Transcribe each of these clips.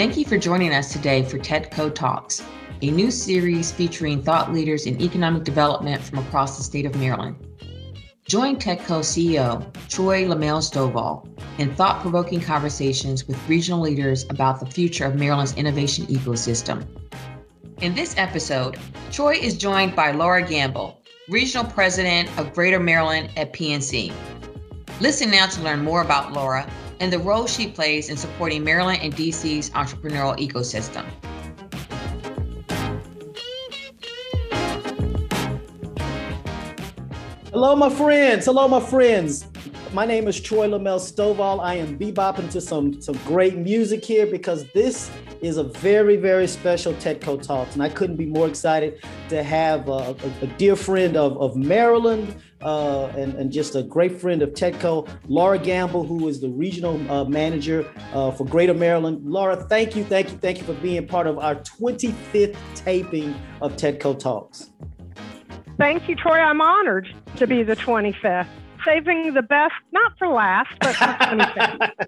Thank you for joining us today for TEDCO Talks, a new series featuring thought leaders in economic development from across the state of Maryland. Join TEDCO CEO Troy LeMaile-Stovall in thought provoking conversations with regional leaders about the future of Maryland's innovation ecosystem. In this episode, Troy is joined by Laura Gamble, Regional President of Greater Maryland at PNC. Listen now to learn more about Laura and the role she plays in supporting Maryland and DC's entrepreneurial ecosystem. Hello, my friends. Hello, my friends. My name is Troy LeMaile-Stovall. I am bebopping to some, some great music here because this is a very, very special TEDCO Talks. And I couldn't be more excited to have a, a, a dear friend of, of Maryland uh, and, and just a great friend of TEDCO, Laura Gamble, who is the regional uh, manager uh, for Greater Maryland. Laura, thank you, thank you, thank you for being part of our 25th taping of TEDCO Talks. Thank you, Troy. I'm honored to be the 25th saving the best, not for last, but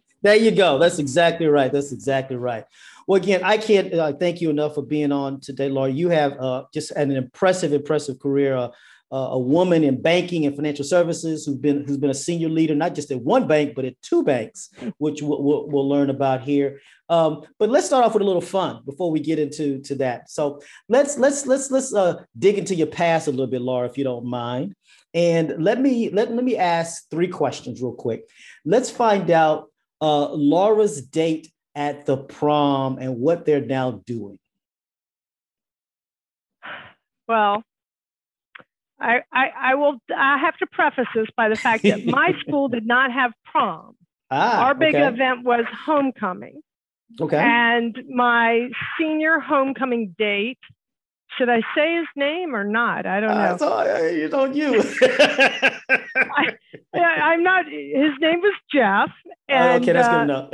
there you go. That's exactly right. That's exactly right. Well, again, I can't uh, thank you enough for being on today, Laura. You have uh, just an impressive, impressive career. Uh, a woman in banking and financial services who's been who's been a senior leader not just at one bank but at two banks, which we'll, we'll, we'll learn about here. Um, but let's start off with a little fun before we get into to that. So let's let's let's let's uh, dig into your past a little bit, Laura, if you don't mind. And let me let, let me ask three questions real quick. Let's find out uh, Laura's date at the prom and what they're now doing. Well, I, I, I will I have to preface this by the fact that my school did not have prom. Ah, Our big okay. event was homecoming. Okay. And my senior homecoming date should I say his name or not? I don't know. Uh, you don't you. I, am not. His name was Jeff. And, oh, okay, that's uh, good enough.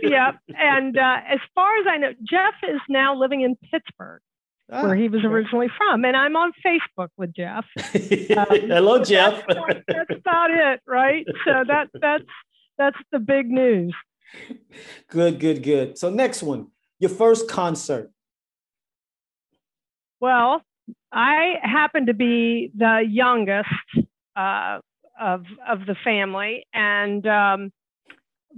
yeah, and uh, as far as I know, Jeff is now living in Pittsburgh. Ah, where he was okay. originally from, and I'm on Facebook with Jeff. Um, Hello, Jeff. That's, that's about it, right? So that that's that's the big news. Good, good, good. So next one, your first concert. Well, I happen to be the youngest uh, of of the family, and um,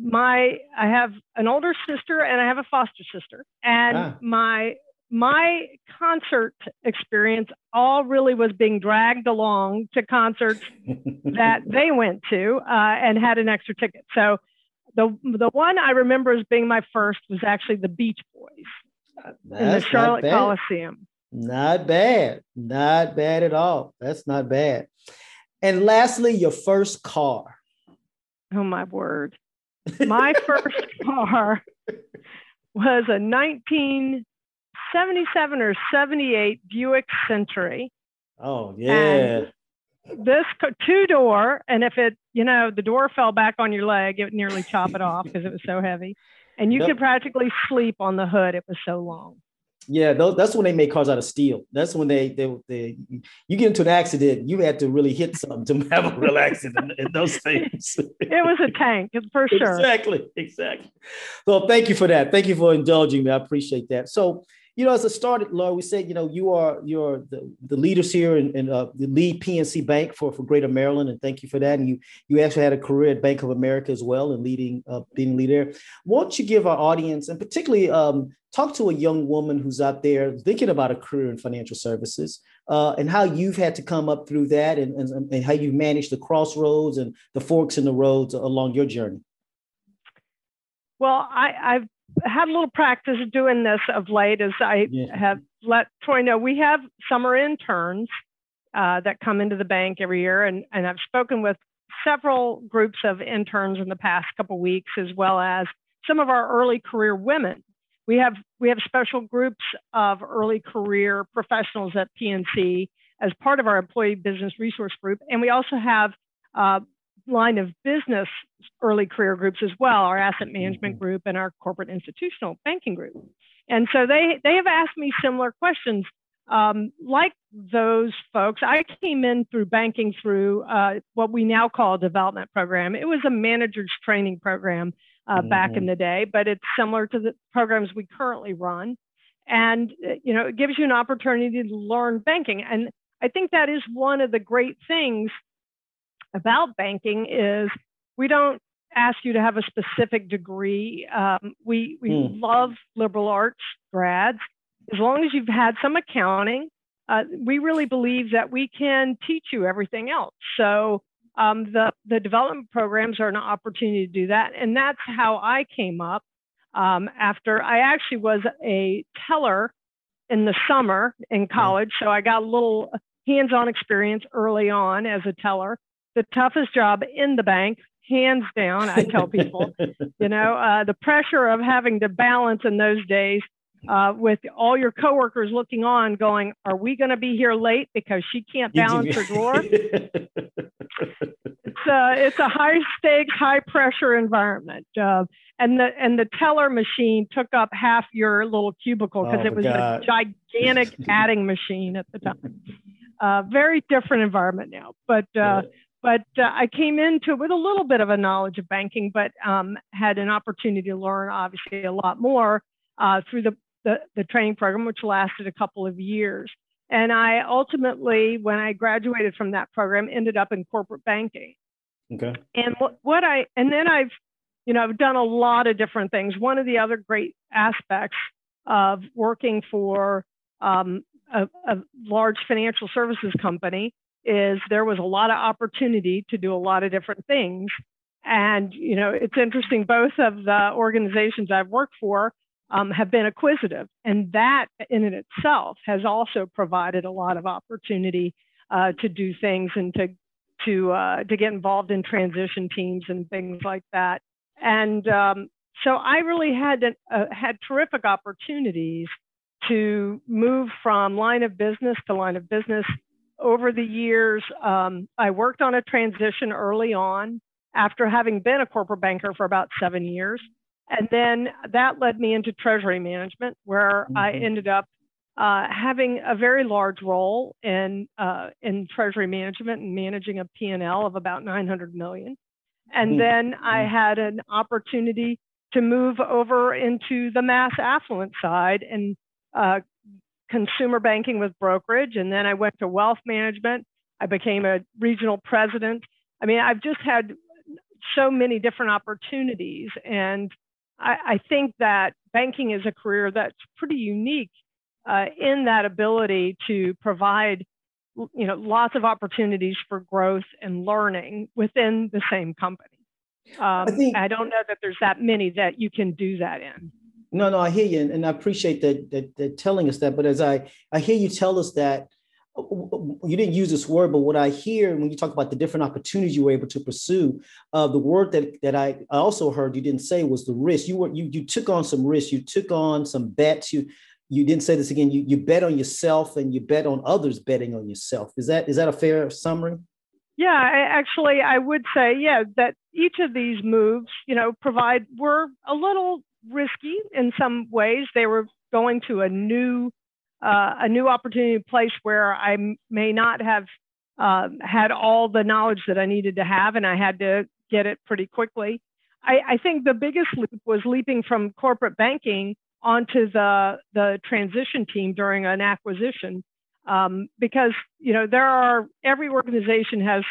my I have an older sister and I have a foster sister, and ah. my my concert experience all really was being dragged along to concerts that they went to uh, and had an extra ticket. So the the one I remember as being my first was actually the Beach Boys That's in the Charlotte Coliseum. Not bad. Not bad at all. That's not bad. And lastly, your first car. Oh, my word. My first car was a 1977 or 78 Buick Century. Oh, yeah. And this two door, and if it, you know, the door fell back on your leg, it would nearly chop it off because it was so heavy. And you yep. could practically sleep on the hood. It was so long. Yeah, those, that's when they make cars out of steel. That's when they, they they you get into an accident, you had to really hit something to have a real accident in those things. it was a tank, for sure. Exactly, exactly. So thank you for that. Thank you for indulging me. I appreciate that. So you know, as I started, Laura, we said, you know, you are you're the, the leaders here in uh, the lead PNC Bank for, for Greater Maryland, and thank you for that. And you you actually had a career at Bank of America as well, and leading uh, being leader. Won't you give our audience, and particularly um, talk to a young woman who's out there thinking about a career in financial services, uh, and how you've had to come up through that, and, and and how you've managed the crossroads and the forks in the roads along your journey. Well, I, I've had a little practice doing this of late as I yeah. have let Troy know we have summer interns uh, that come into the bank every year, and, and I've spoken with several groups of interns in the past couple weeks, as well as some of our early career women. We have we have special groups of early career professionals at PNC as part of our employee business resource group, and we also have uh, line of business early career groups as well, our asset management mm-hmm. group and our corporate institutional banking group. And so they, they have asked me similar questions um, like those folks, I came in through banking through uh, what we now call a development program. It was a manager's training program uh, mm-hmm. back in mm-hmm. the day, but it's similar to the programs we currently run. And uh, you know, it gives you an opportunity to learn banking. And I think that is one of the great things about banking is we don't ask you to have a specific degree. Um, we we mm. love liberal arts grads as long as you've had some accounting. Uh, we really believe that we can teach you everything else. So um, the the development programs are an opportunity to do that, and that's how I came up. Um, after I actually was a teller in the summer in hmm. college, so I got a little hands-on experience early on as a teller. The toughest job in the bank, hands down. I tell people, you know, uh, the pressure of having to balance in those days uh, with all your coworkers looking on, going, "Are we going to be here late because she can't balance her drawer?" it's a uh, it's a high stakes, high pressure environment, uh, and the and the teller machine took up half your little cubicle because oh, it was God. a gigantic adding machine at the time. Uh, very different environment now, but. Uh, but uh, I came into it with a little bit of a knowledge of banking, but um, had an opportunity to learn obviously a lot more uh, through the the, the training program, which lasted a couple of years. And I ultimately, when I graduated from that program, ended up in corporate banking. Okay. And what, what I, and then I've, you know, I've done a lot of different things. One of the other great aspects of working for um, a, a large financial services company is there was a lot of opportunity to do a lot of different things. And, you know, it's interesting, both of the organizations I've worked for um, have been acquisitive. And that in and itself has also provided a lot of opportunity uh, to do things and to, to, uh, to get involved in transition teams and things like that. And um, so I really had, uh, had terrific opportunities to move from line of business to line of business. Over the years, um, I worked on a transition early on after having been a corporate banker for about seven years. And then that led me into treasury management, where mm-hmm. I ended up uh, having a very large role in uh, in treasury management and managing a P&L of about 900 million. And mm-hmm. then I mm-hmm. had an opportunity to move over into the mass affluent side and uh, consumer banking with brokerage. And then I went to wealth management. I became a regional president. I mean, I've just had so many different opportunities and I, I think that banking is a career that's pretty unique uh, in that ability to provide you know lots of opportunities for growth and learning within the same company. Um, I, think, I don't know that there's that many that you can do that in. No, no, I hear you, and, I appreciate that, that that telling us that. But as I I hear you tell us that you didn't use this word, but what I hear when you talk about the different opportunities you were able to pursue, uh, the word that that I, also heard you didn't say was the risk. You were you you took on some risks. You took on some bets. You you didn't say this again. You you bet on yourself and you bet on others betting on yourself. Is that is that a fair summary? Yeah, I, actually, I would say yeah that each of these moves, you know, provide were a little risky in some ways. They were going to a new uh, a new opportunity place where I may not have uh, had all the knowledge that I needed to have, and I had to get it pretty quickly. I, I think the biggest leap was leaping from corporate banking onto the the transition team during an acquisition, um, because you know there are every organization has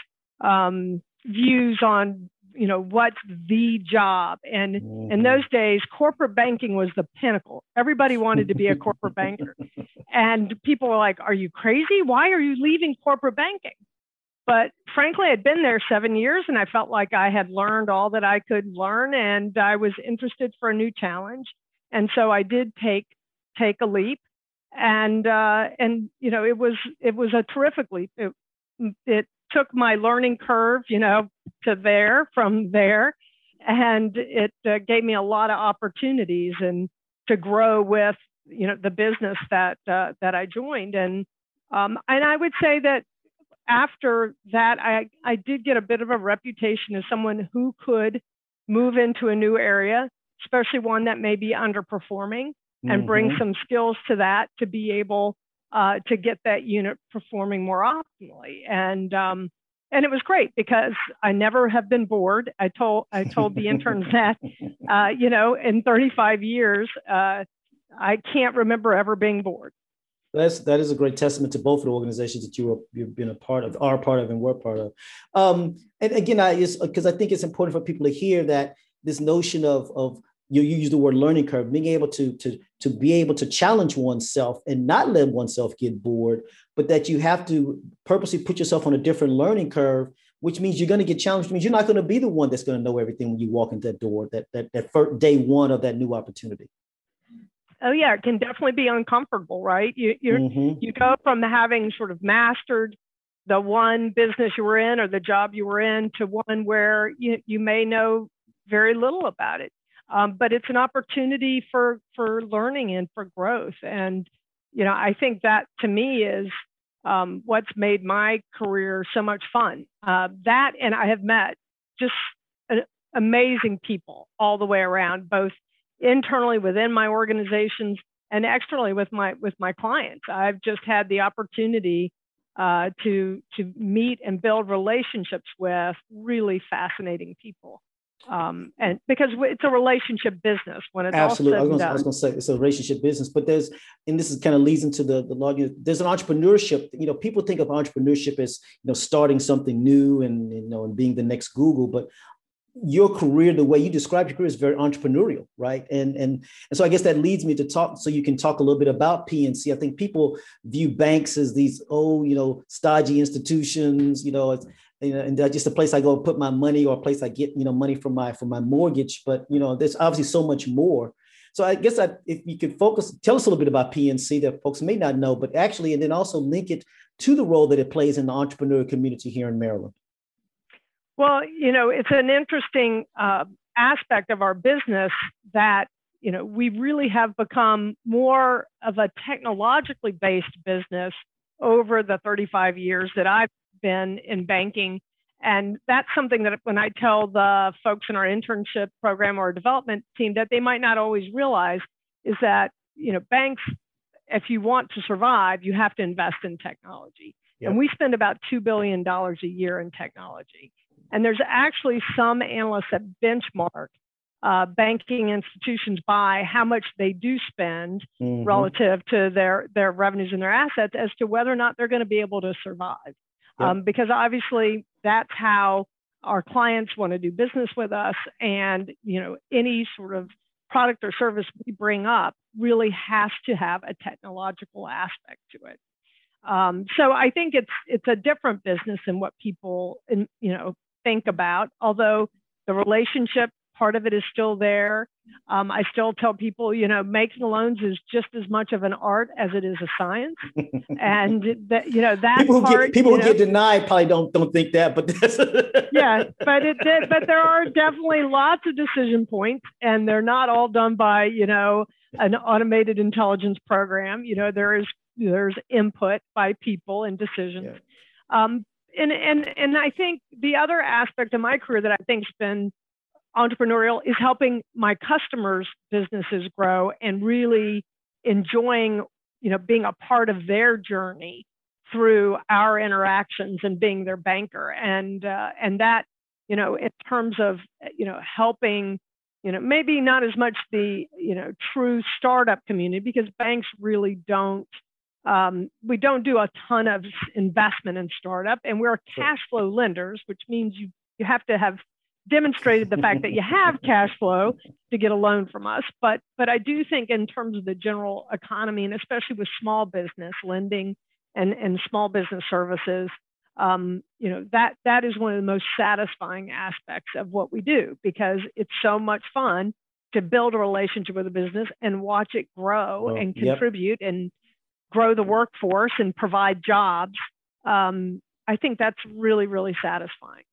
um, views on you know what's the job? And mm-hmm. in those days corporate banking was the pinnacle. Everybody wanted to be a corporate banker. And people were like are you crazy? Why are you leaving corporate banking? But frankly i'd been there seven years and i felt like i had learned all that i could learn and i was interested for a new challenge. And so i did take take a leap. And uh, and you know it was it was a terrific leap. It, it took my learning curve, you know, to there from there. And it uh, gave me a lot of opportunities and to grow with, you know, the business that uh, that I joined. And um, and I would say that after that, I, I did get a bit of a reputation as someone who could move into a new area, especially one that may be underperforming, and mm-hmm. bring some skills to that to be able uh, to get that unit performing more optimally. And um, and it was great because I never have been bored. I told I told the interns that, uh, you know, in 35 years, uh, I can't remember ever being bored. That's that is a great testament to both of the organizations that you are, you've been a part of, are part of, and were part of. Um, and again, I just because I think it's important for people to hear that this notion of of you, you use the word learning curve, being able to to to be able to challenge oneself and not let oneself get bored, but that you have to purposely put yourself on a different learning curve which means you're going to get challenged. means you're not going to be the one that's going to know everything when you walk into that door, that that that first day one of that new opportunity. Oh yeah, it can definitely be uncomfortable, right? You you mm-hmm. you go from having sort of mastered the one business you were in or the job you were in to one where you, you may know very little about it. Um, but it's an opportunity for for learning and for growth. And you know, I think that to me is um, what's made my career so much fun. Uh, that and I have met just amazing people all the way around, both internally within my organizations and externally with my with my clients. I've just had the opportunity uh, to to meet and build relationships with really fascinating people. Um, and because it's a relationship business when it's absolutely, I was, gonna, I was going to say it's a relationship business, but there's and this is kind of leads into the the law. There's an entrepreneurship. You know, people think of entrepreneurship as you know starting something new and you know and being the next Google, but your career, the way you describe your career, is very entrepreneurial, right? And and and so I guess that leads me to talk. So you can talk a little bit about PNC. I think people view banks as these oh, you know, stodgy institutions. You know, it's, you know, and just a place I go put my money or a place I get you know money from my for my mortgage. But you know, there's obviously so much more. So I guess I, if you could focus, tell us a little bit about PNC that folks may not know, but actually, and then also link it to the role that it plays in the entrepreneur community here in Maryland. Well, you know, it's an interesting uh, aspect of our business that, you know, we really have become more of a technologically based business over the 35 years that I've been in banking. And that's something that when I tell the folks in our internship program or development team that they might not always realize is that, you know, banks, if you want to survive, you have to invest in technology. Yep. And we spend about $2 billion a year in technology. And there's actually some analysts that benchmark uh, banking institutions by how much they do spend mm-hmm. relative to their, their revenues and their assets as to whether or not they're going to be able to survive. Um, because obviously that's how our clients want to do business with us. And, you know, any sort of product or service we bring up really has to have a technological aspect to it. Um, so I think it's it's a different business than what people in, you know think about, although the relationship part of it is still there. Um, I still tell people, you know, making loans is just as much of an art as it is a science, and that you know that people part, who get, people who know, get denied probably don't don't think that, but yeah, but it did, but there are definitely lots of decision points, and they're not all done by you know an automated intelligence program. You know, there is there's input by people and decisions. Yeah. Um, and and and I think the other aspect of my career that I think's been entrepreneurial is helping my customers' businesses grow and really enjoying, you know, being a part of their journey through our interactions and being their banker. And uh, and that, you know, in terms of you know helping, you know, maybe not as much the you know true startup community because banks really don't um, we don't do a ton of investment in startup, and we're cash flow lenders, which means you you have to have demonstrated the fact that you have cash flow to get a loan from us. But but I do think in terms of the general economy, and especially with small business lending and and small business services, um, you know that that is one of the most satisfying aspects of what we do because it's so much fun to build a relationship with a business and watch it grow and contribute yep. and grow the workforce and provide jobs, um, I think that's really, really satisfying.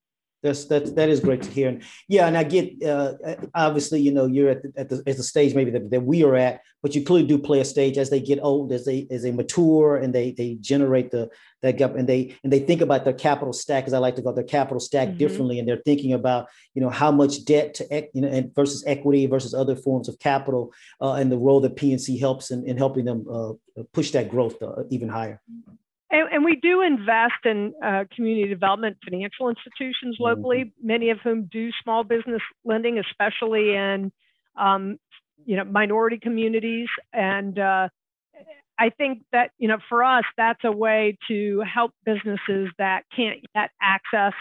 That's that's that is great to hear. And yeah, and I get uh, obviously, you know, you're at the, at the, at the stage maybe that, that we are at, but you clearly do play a stage as they get old, as they as they mature and they they generate the that gap and they and they think about their capital stack, as I like to call their capital stack mm-hmm. differently, and they're thinking about you know how much debt to you know and versus equity versus other forms of capital, uh, and the role that PNC helps in, in helping them uh, push that growth uh, even higher. And, and, we do invest in uh, community development financial institutions locally, mm-hmm. many of whom do small business lending, especially in um, you know minority communities. And uh, I think that you know for us, that's a way to help businesses that can't yet access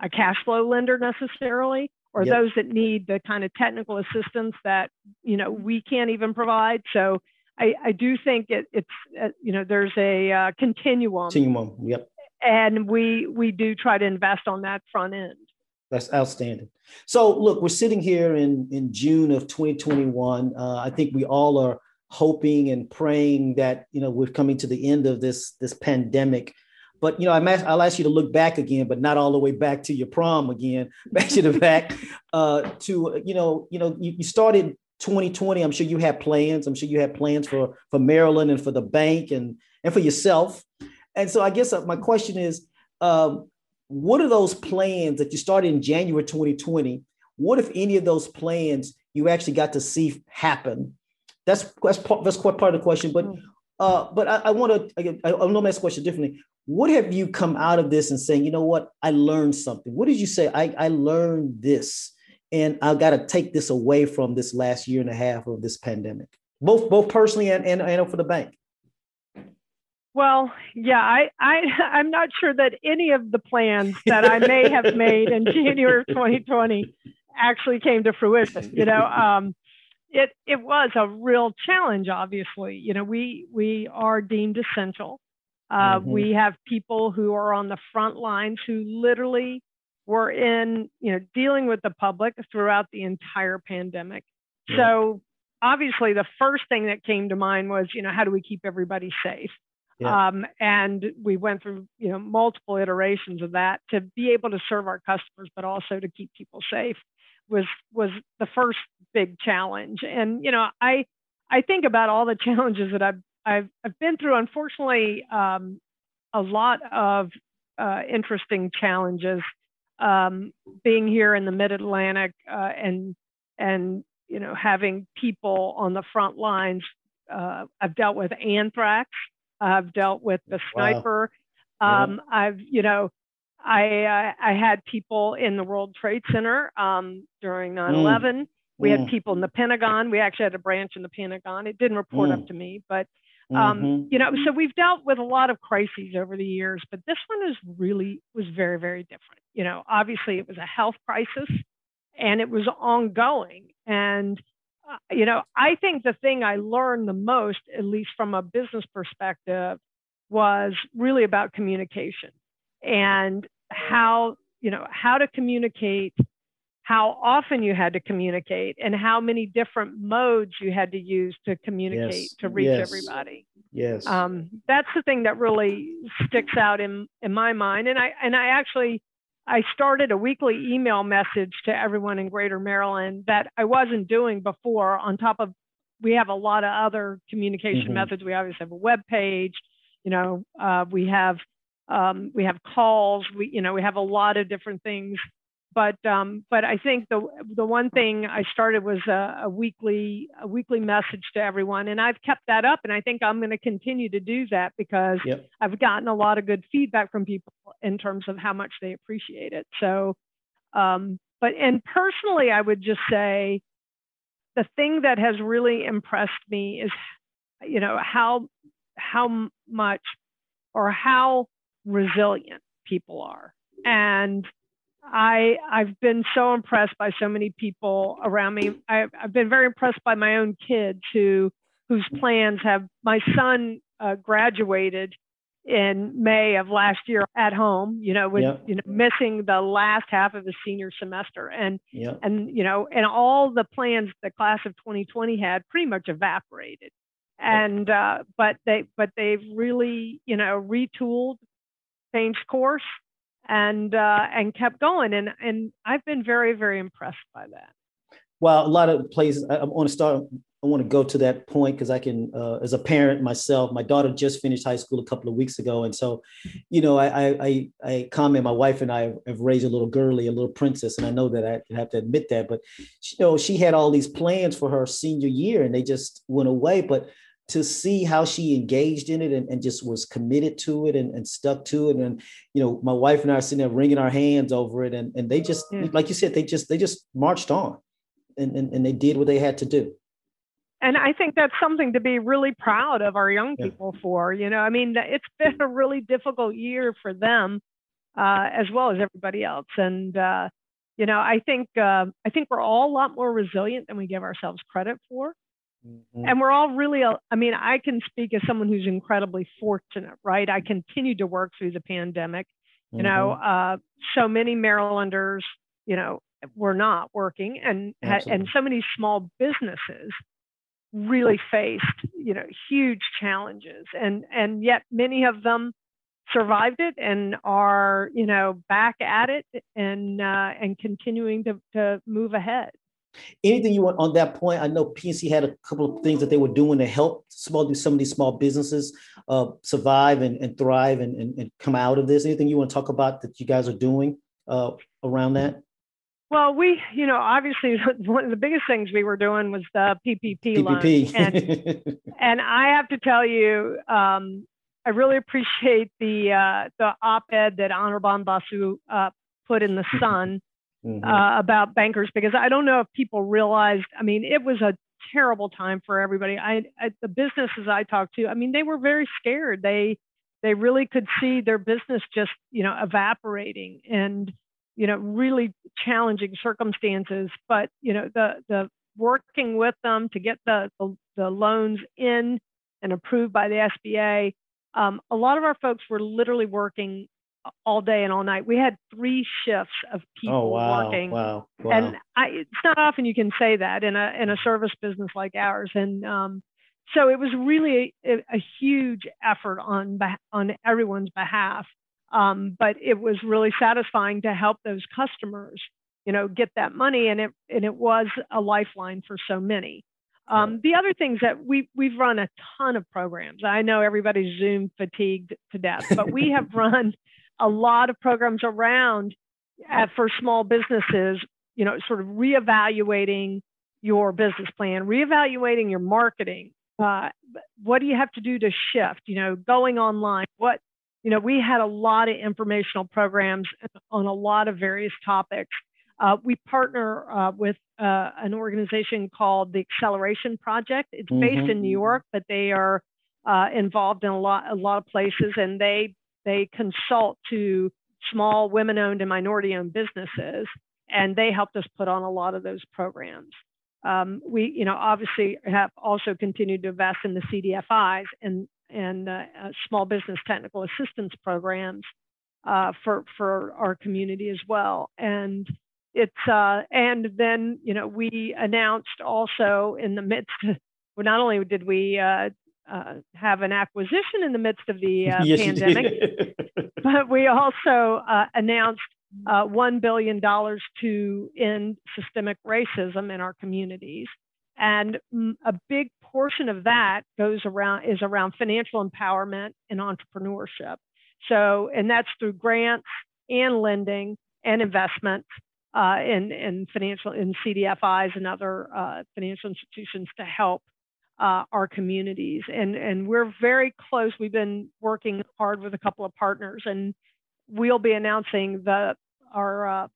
a cash flow lender necessarily, or yep. those that need the kind of technical assistance that you know we can't even provide. So I, I do think it, it's uh, you know there's a uh, continuum. Continuum. Yep. And we we do try to invest on that front end. That's outstanding. So look, we're sitting here in in June of 2021. Uh, I think we all are hoping and praying that you know we're coming to the end of this this pandemic. But you know, I'm I'll ask you to look back again, but not all the way back to your prom again. Back to the back uh, to you know, you know, you, you started 2020 i'm sure you had plans. I'm sure you had plans for for maryland and for the bank and and for yourself. And so i guess uh, my question is um, what are those plans that you started in january 2020 what if any of those plans you actually got to see happen? That's that's part, that's quite part of the question but mm. uh, but i, I want to I, I want to ask the question differently. What have you come out of this and saying you know what? I learned something. What did you say? I, I learned this and I've got to take this away from this last year and a half of this pandemic, both both personally and and, and for the bank. Well, yeah, I, I I'm not sure that any of the plans that I may have made in January of 2020 actually came to fruition. You know, um, it it was a real challenge. Obviously, you know, we we are deemed essential. Uh, mm-hmm. We have people who are on the front lines who literally were in, you know, dealing with the public throughout the entire pandemic. Yeah. So obviously the first thing that came to mind was, you know, how do we keep everybody safe? Yeah. Um, and we went through, you know, multiple iterations of that to be able to serve our customers, but also to keep people safe was was the first big challenge. And you know, I I think about all the challenges that I've I've, I've been through. Unfortunately, um, a lot of uh, interesting challenges um, being here in the Mid Atlantic uh, and and you know having people on the front lines. Uh, I've dealt with anthrax. I've dealt with the sniper. Wow. Um, yeah. I've you know I uh, I had people in the World Trade Center um, during 9/11. Mm. We mm. had people in the Pentagon. We actually had a branch in the Pentagon. It didn't report mm. up to me, but um, mm-hmm. you know, so we've dealt with a lot of crises over the years, but this one is really was very, very different. You know, obviously it was a health crisis and it was ongoing. And, uh, you know, I think the thing I learned the most, at least from a business perspective, was really about communication and how, you know, how to communicate how often you had to communicate and how many different modes you had to use to communicate yes. to reach yes. everybody. Yes. Um, that's the thing that really sticks out in, in my mind. And I and I actually I started a weekly email message to everyone in Greater Maryland that I wasn't doing before. On top of we have a lot of other communication mm-hmm. methods. We obviously have a web page. You know, uh, we have um, we have calls. We you know we have a lot of different things but um, but I think the the one thing I started was a, a, weekly a weekly message to everyone, and I've kept that up, and I think I'm going to continue to do that because yep. I've gotten a lot of good feedback from people in terms of how much they appreciate it. So, um, but and personally, I would just say the thing that has really impressed me is, you know, how how much or how resilient people are, and I I've been so impressed by so many people around me. I've, I've been very impressed by my own kids who whose plans have. My son uh, graduated in May of last year at home. You know, with yep. you know missing the last half of his senior semester, and yep. and you know, and all the plans the class of 2020 had pretty much evaporated. And uh, but they but they've really you know retooled, changed course, and uh, and kept going. And and I've been very very impressed by that. Well, a lot of places. I, I want to start. I want to go to that point because I can, uh, as a parent myself, my daughter just finished high school a couple of weeks ago, and so, you know, I I I comment. My wife and I have raised a little girly, a little princess, and I know that I have to admit that. But you know, she had all these plans for her senior year, and they just went away. But to see how she engaged in it and, and just was committed to it and, and stuck to it. And, you know, my wife and I are sitting there wringing our hands over it. And, and they just, yeah. like you said, they just, they just marched on and, and, and they did what they had to do. And I think that's something to be really proud of our young people yeah. for, you know, I mean, it's been a really difficult year for them uh, as well as everybody else. And, uh, you know, I think, uh, I think we're all a lot more resilient than we give ourselves credit for. Mm-hmm. And we're all really, uh, I mean, I can speak as someone who's incredibly fortunate, right? I continued to work through the pandemic. You mm-hmm. know, uh, so many Marylanders, you know, were not working, and and so many small businesses really faced, you know, huge challenges, and and yet many of them survived it and are, you know, back at it and uh, and continuing to to move ahead. Anything you want on that point? I know PNC had a couple of things that they were doing to help small do some of these small businesses uh, survive and, and thrive and, and, and, come out of this. Anything you want to talk about that you guys are doing uh, around that? Well, we, you know, obviously one of the biggest things we were doing was the PPP, PPP. and, and I have to tell you, um, I really appreciate the uh, the op-ed that Anirban Basu uh, put in the Sun mm-hmm. uh, about bankers because I don't know if people realized. I mean, it was a terrible time for everybody. I, I the businesses I talked to, I mean, they were very scared. They they really could see their business just you know evaporating and you know really challenging circumstances. But you know the the working with them to get the the, the loans in and approved by the SBA. Um, a lot of our folks were literally working all day and all night. We had three shifts of oh, people oh, wow, working. Wow, wow. And I, it's not often you can say that in a in a service business like ours. And um, so it was really a, a, huge effort on on everyone's behalf. Um, but it was really satisfying to help those customers, you know, get that money, and it and it was a lifeline for so many. Um, the other things that we we've run a ton of programs. I know everybody's Zoom fatigued to death, but we have run a lot of programs around uh, for small businesses, you know, sort of reevaluating your business plan, reevaluating your marketing. Uh, what do you have to do to shift? You know, going online. What, you know, we had a lot of informational programs on a lot of various topics. Uh, we partner uh, with uh, an organization called the Acceleration Project. It's mm-hmm. based in New York, but they are uh, involved in a lot, a lot of places, and they they consult to small women owned and minority owned businesses, and they helped us put on a lot of those programs. Um, we, you know, obviously have also continued to invest in the CDFIs and, and uh, uh, small business technical assistance programs uh, for, for our community as well. And it's, uh, and then, you know, we announced also in the midst, well, not only did we uh, have an acquisition in the midst of the uh, yes, pandemic, but we also uh, announced uh, $1 billion to end systemic racism in our communities. And a big portion of that goes around is around financial empowerment and entrepreneurship. So, and that's through grants and lending and investments uh, in, in financial in CDFIs and other uh, financial institutions to help uh, our communities. And, and we're very close. We've been working hard with a couple of partners, and we'll be announcing the, our, uh,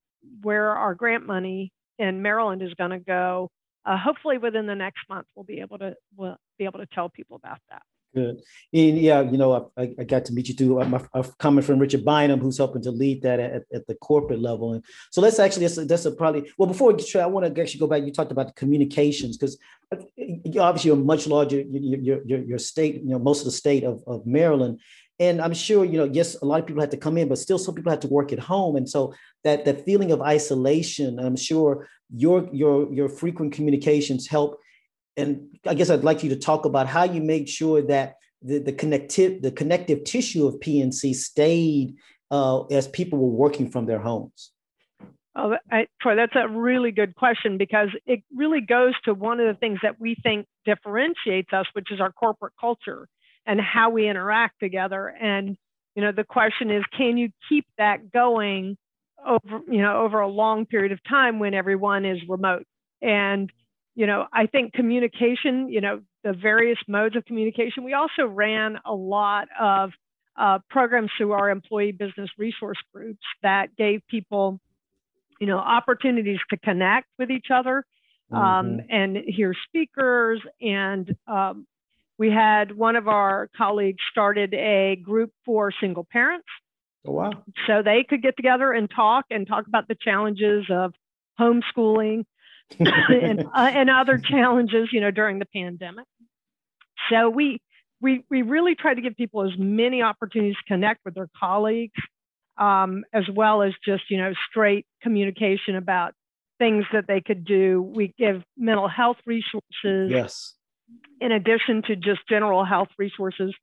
where our grant money in Maryland is going to go. Uh, hopefully, within the next month, we'll be able to we'll be able to tell people about that. Good. And yeah, you know, I, I got to meet you. I'm, I'm coming from Richard Bynum, who's helping to lead that at, at the corporate level. And so let's actually, that's a, that's a probably, well, before we get to, I want to actually go back. You talked about the communications because uh, obviously you're much larger, your, your, your state, you know, most of the state of, of Maryland. And I'm sure, you know, yes, a lot of people had to come in, but still some people had to work at home. And so that, that feeling of isolation, I'm sure your, your, your frequent communications help and I guess I'd like you to talk about how you made sure that the, the connective the connective tissue of PNC stayed uh, as people were working from their homes? Oh, I, Troy, that's a really good question because it really goes to one of the things that we think differentiates us, which is our corporate culture and how we interact together. And you know, the question is, can you keep that going over, you know, over a long period of time when everyone is remote? And you know, I think communication, you know, the various modes of communication. We also ran a lot of uh, programs through our employee business resource groups that gave people you know, opportunities to connect with each other um, mm-hmm. and hear speakers. And um, we had one of our colleagues started a group for single parents. Oh, wow. So they could get together and talk and talk about the challenges of homeschooling and, uh, and other challenges, you know, during the pandemic. So we we we really try to give people as many opportunities to connect with their colleagues um, as well as just you know straight communication about things that they could do. We give mental health resources. Yes. In addition to just general health resources,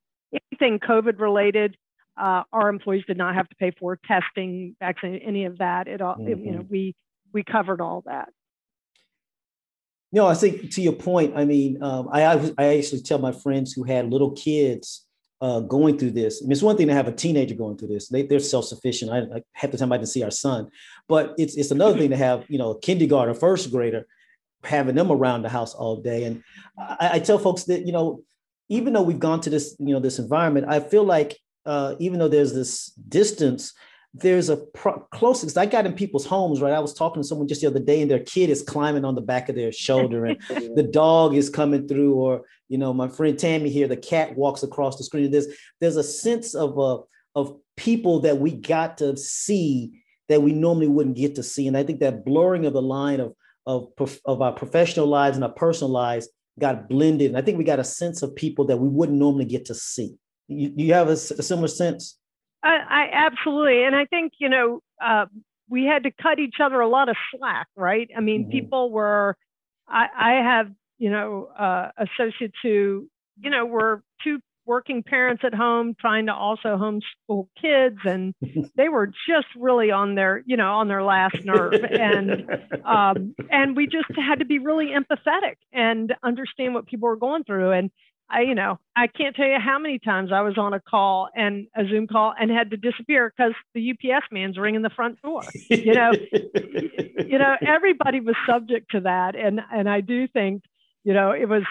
anything COVID related, uh, our employees did not have to pay for testing, vaccine, any of that. It all, mm-hmm. it, you know, mm-hmm. we we covered all that. No, I think to your point. I mean, um, I I actually tell my friends who had little kids uh, going through this. I mean, it's one thing to have a teenager going through this; they, they're self-sufficient. I, I half the time I didn't see our son, but it's it's another thing to have you know a kindergarten, first grader, having them around the house all day. And I, I tell folks that you know, even though we've gone to this you know this environment, I feel like uh, even though there's this distance, there's a pro- closest. I got in people's homes, right? I was talking to someone just the other day, and their kid is climbing on the back of their shoulder, and the dog is coming through, or you know, my friend Tammy here, the cat walks across the screen. There's there's a sense of uh, of people that we got to see that we normally wouldn't get to see, and I think that blurring of the line of of of our professional lives and our personal lives got blended, and I think we got a sense of people that we wouldn't normally get to see. You, you have a, a similar sense? I, I absolutely, and I think you know uh, we had to cut each other a lot of slack, right? I mean, mm-hmm. people were. I, I have you know uh, associates who you know were two working parents at home trying to also homeschool kids and they were just really on their you know on their last nerve and um, and we just had to be really empathetic and understand what people were going through and I, you know, I can't tell you how many times I was on a call and a Zoom call and had to disappear because the UPS man's ringing the front door. You know, you know, everybody was subject to that, and and I do think, you know, it was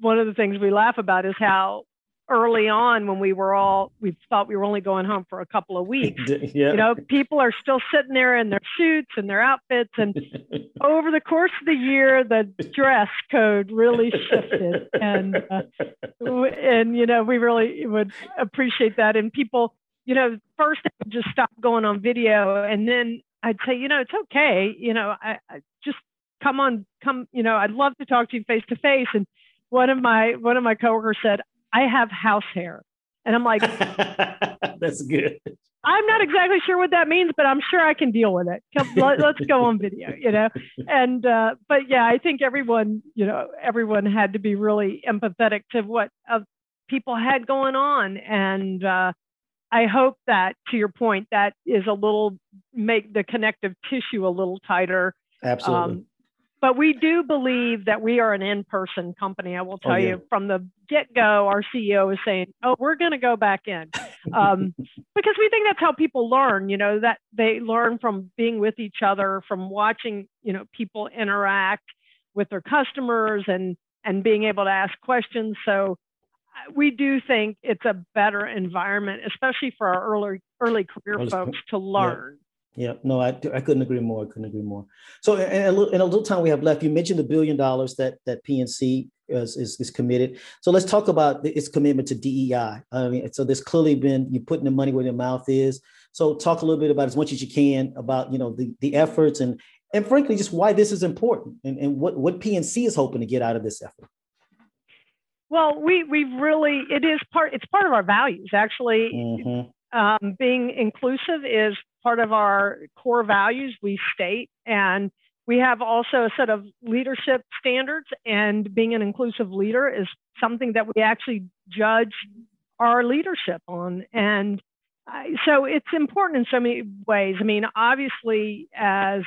one of the things we laugh about is how early on when we were all we thought we were only going home for a couple of weeks. Yeah. you know people are still sitting there in their suits and their outfits and over the course of the year the dress code really shifted. And uh, and you know we really would appreciate that. And people you know first just stop going on video and then i'd say you know it's okay. You know I, I just come on come you know i'd love to talk to you face to face. And one of my one of my coworkers said I have house hair. And I'm like, that's good. I'm not exactly sure what that means, but I'm sure I can deal with it. Let, us go on video, you know? And, uh, but yeah, I think everyone, you know, everyone had to be really empathetic to what uh, people had going on. And uh, I hope that, to your point, that is a little, make the connective tissue a little tighter. Absolutely. Um, but we do believe that we are an in-person company. I will tell oh, yeah. you from the get-go, our CEO is saying, "Oh, we're going to go back in," um, because we think that's how people learn. You know, that they learn from being with each other, from watching, you know, people interact with their customers and and being able to ask questions. So uh, we do think it's a better environment, especially for our early early career folks to learn. Yeah, no, I, I couldn't agree more. I couldn't agree more. So, in a, little, in a little time we have left, you mentioned the billion dollars that that PNC is, is, is, committed. So let's talk about its commitment to DEI. I mean, so there's clearly been you putting the money where your mouth is. So talk a little bit about as much as you can about you know the the efforts and and frankly just why this is important and, and what what PNC is hoping to get out of this effort. Well, we we really it is part it's part of our values actually. Mm-hmm. Um, being inclusive is part of our core values we state. And we have also a set of leadership standards, and being an inclusive leader is something that we actually judge our leadership on. And so it's important in so many ways. I mean, obviously, as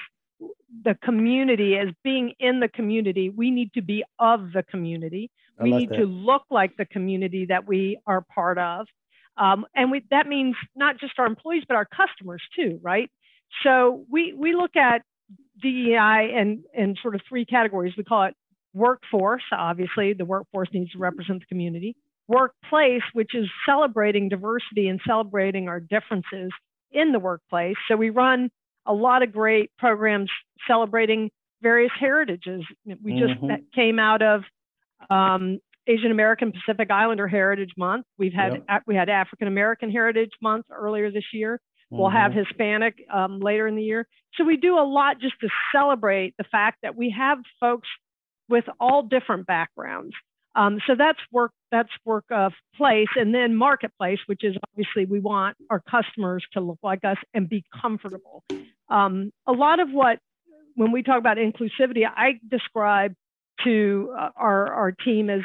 the community, as being in the community, we need to be of the community. we like need that. to look like the community that we are part of. Um, and we, that means not just our employees, but our customers too, right? So we, we look at DEI in, in sort of three categories. We call it workforce, obviously, the workforce needs to represent the community. Workplace, which is celebrating diversity and celebrating our differences in the workplace. So we run a lot of great programs celebrating various heritages. We just mm-hmm. came out of um, Asian American Pacific Islander Heritage Month. We've had yep. we had African American Heritage Month earlier this year. Mm-hmm. We'll have mm-hmm. Hispanic um, later in the year. So we do a lot just to celebrate the fact that we have folks with all different backgrounds. Um, so that's work. That's work of place, and then marketplace, which is obviously we want our customers to look like us and be comfortable. Um, a lot of what when we talk about inclusivity, I describe to uh, our, our team as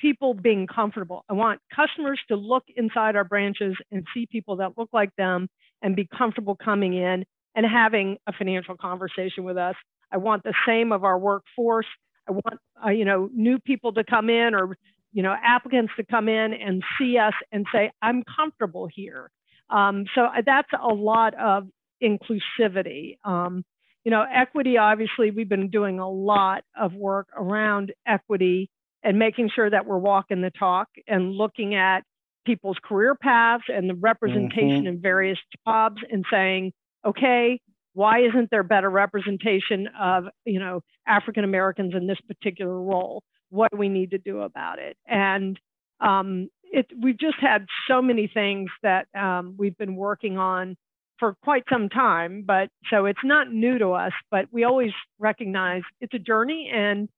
people being comfortable. I want customers to look inside our branches and see people that look like them and be comfortable coming in and having a financial conversation with us. I want the same of our workforce. I want uh, you know new people to come in or you know applicants to come in and see us and say I'm comfortable here. Um, so uh, that's a lot of inclusivity. Um, you know, equity, obviously, we've been doing a lot of work around equity and making sure that we're walking the talk and looking at people's career paths and the representation mm-hmm. in various jobs and saying, okay, why isn't there better representation of, you know, African Americans in this particular role? What do we need to do about it? And um, it, we've just had so many things that um, we've been working on for quite some time, but so it's not new to us, but we always recognize it's a journey and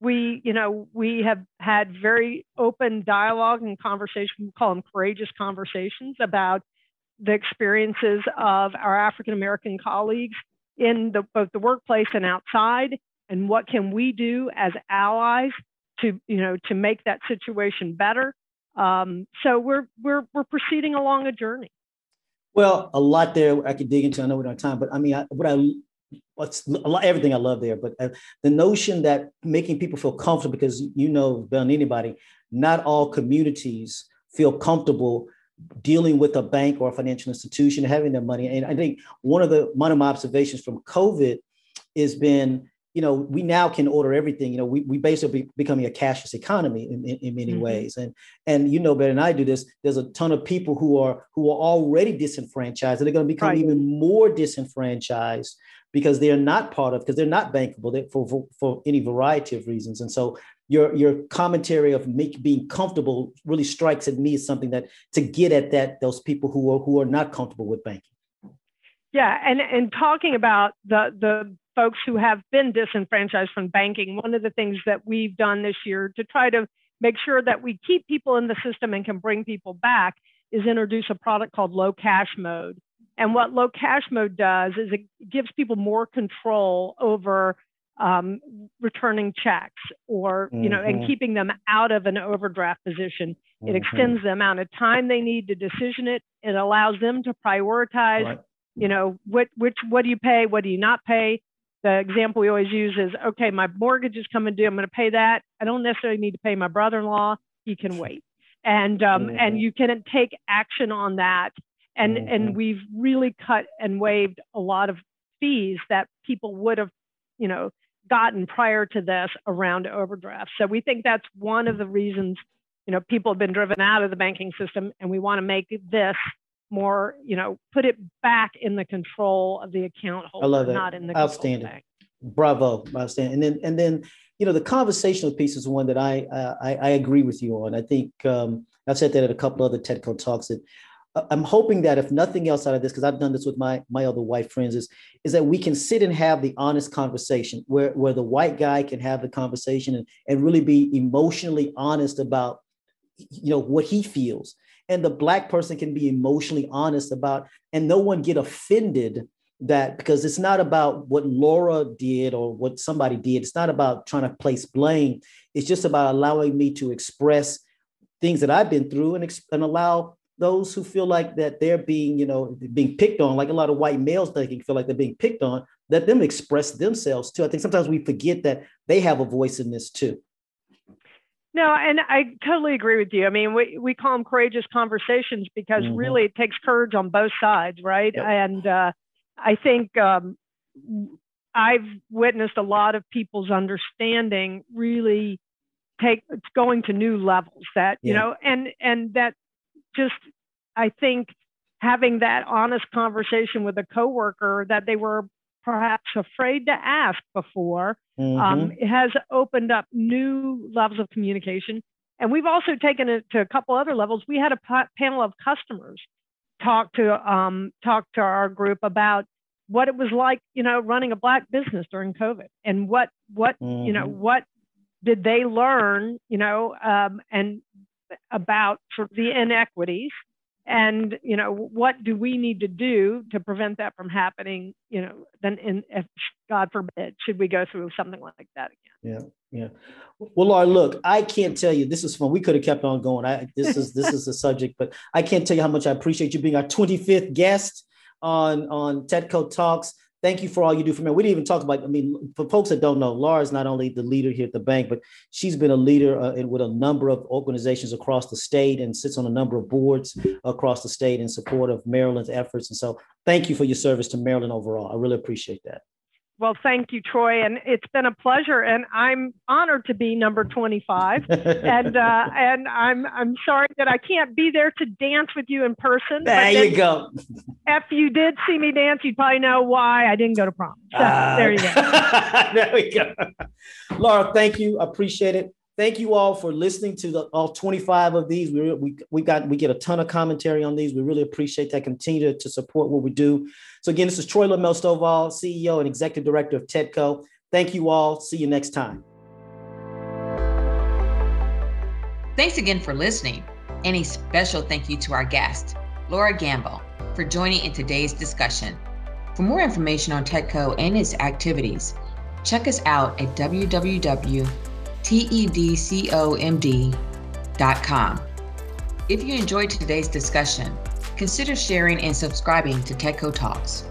we, you know, we have had very open dialogue and conversation, we call them courageous conversations about the experiences of our African American colleagues in the, both the workplace and outside, and what can we do as allies to, you know, to make that situation better. Um, so we're we're we're proceeding along a journey. Well, a lot there I could dig into. I know we don't have time, but I mean, I, what I what's lot, everything I love there, but uh, the notion that making people feel comfortable because you know better than anybody, not all communities feel comfortable dealing with a bank or a financial institution having their money. And I think one of the one of my observations from COVID has been you know, we now can order everything. You know, we, we basically becoming a cashless economy in, in, in many mm-hmm. ways. And and you know better than I do this, there's a ton of people who are who are already disenfranchised and they're going to become right. even more disenfranchised because they're not part of because they're not bankable for, for, for any variety of reasons. And so your your commentary of make, being comfortable really strikes at me as something that to get at that those people who are who are not comfortable with banking. Yeah, and and talking about the the folks who have been disenfranchised from banking, one of the things that we've done this year to try to make sure that we keep people in the system and can bring people back is introduce a product called low cash mode. And what low cash mode does is it gives people more control over um, returning checks or, you know, mm-hmm. and keeping them out of an overdraft position. It mm-hmm. extends the amount of time they need to decision it. It allows them to prioritize, right. you know, what, which, what do you pay? What do you not pay? The example we always use is okay, my mortgage is coming due. I'm going to pay that. I don't necessarily need to pay my brother in law. He can wait. And, um, mm-hmm. and you can take action on that. And, mm-hmm. and we've really cut and waived a lot of fees that people would have, you know, gotten prior to this around overdraft. So we think that's one of the reasons, you know, people have been driven out of the banking system and we want to make this more, you know, put it back in the control of the account holder, I love that. not in the outstanding. Bravo, outstanding. And then and then you know the conversational piece is one that I I, I, agree with you on. I think um, I've said that at a couple other TEDCO talks that uh, I'm hoping that if nothing else out of this, because I've done this with my my other white friends, is is that we can sit and have the honest conversation where where the white guy can have the conversation and, and really be emotionally honest about you know what he feels and the black person can be emotionally honest about and no one get offended that because it's not about what Laura did or what somebody did. It's not about trying to place blame. It's just about allowing me to express things that I've been through and, and allow those who feel like that they're being, you know, being picked on, like a lot of white males can feel like they're being picked on, let them express themselves too. I think sometimes we forget that they have a voice in this too. No, and I totally agree with you. I mean, we, we call them courageous conversations because mm-hmm. really it takes courage on both sides, right? Yep. And uh, I think um, I've witnessed a lot of people's understanding really take it's going to new levels that you know and and that just i think having that honest conversation with a coworker that they were perhaps afraid to ask before um, mm-hmm. um, has opened up new levels of communication and we've also taken it to a couple other levels we had a p- panel of customers talk to um, talk to our group about what it was like you know running a black business during covid and what what mm-hmm. you know mm-hmm. what did they learn, you know, um, and about sort of the inequities and you know what do we need to do to prevent that from happening you know then in if god forbid should we go through something like that again? Yeah yeah. Well laura look i can't tell you this is fun we could have kept on going i this is this is the subject but i can't tell you how much i appreciate you being our 25th guest on on tedco talks thank you for all you do for me. We didn't even talk about, I mean, for folks that don't know, Laura is not only the leader here at the bank, but she's been a leader uh, in, with a number of organizations across the state and sits on a number of boards across the state in support of Maryland's efforts. And so thank you for your service to Maryland overall. I really appreciate that. Well, thank you, Troy, and it's been a pleasure, and I'm honored to be number 25, and uh, and I'm I'm sorry that I can't be there to dance with you in person. There you go. If you did see me dance, you'd probably know why I didn't go to prom. So, uh, there you go. there we go. Laura, thank you. Appreciate it. Thank you all for listening to the, all 25 of these. We, we, we got we get a ton of commentary on these. We really appreciate that. Continue to, to support what we do. So again, this is Troy LeMaile-Stovall, CEO and Executive Director of TEDCO. Thank you all. See you next time. Thanks again for listening. And a special thank you to our guest, Laura Gamble, for joining in today's discussion. For more information on TEDCO and its activities, check us out at www tedcomd.com. If you enjoyed today's discussion, consider sharing and subscribing to TEDCO Talks.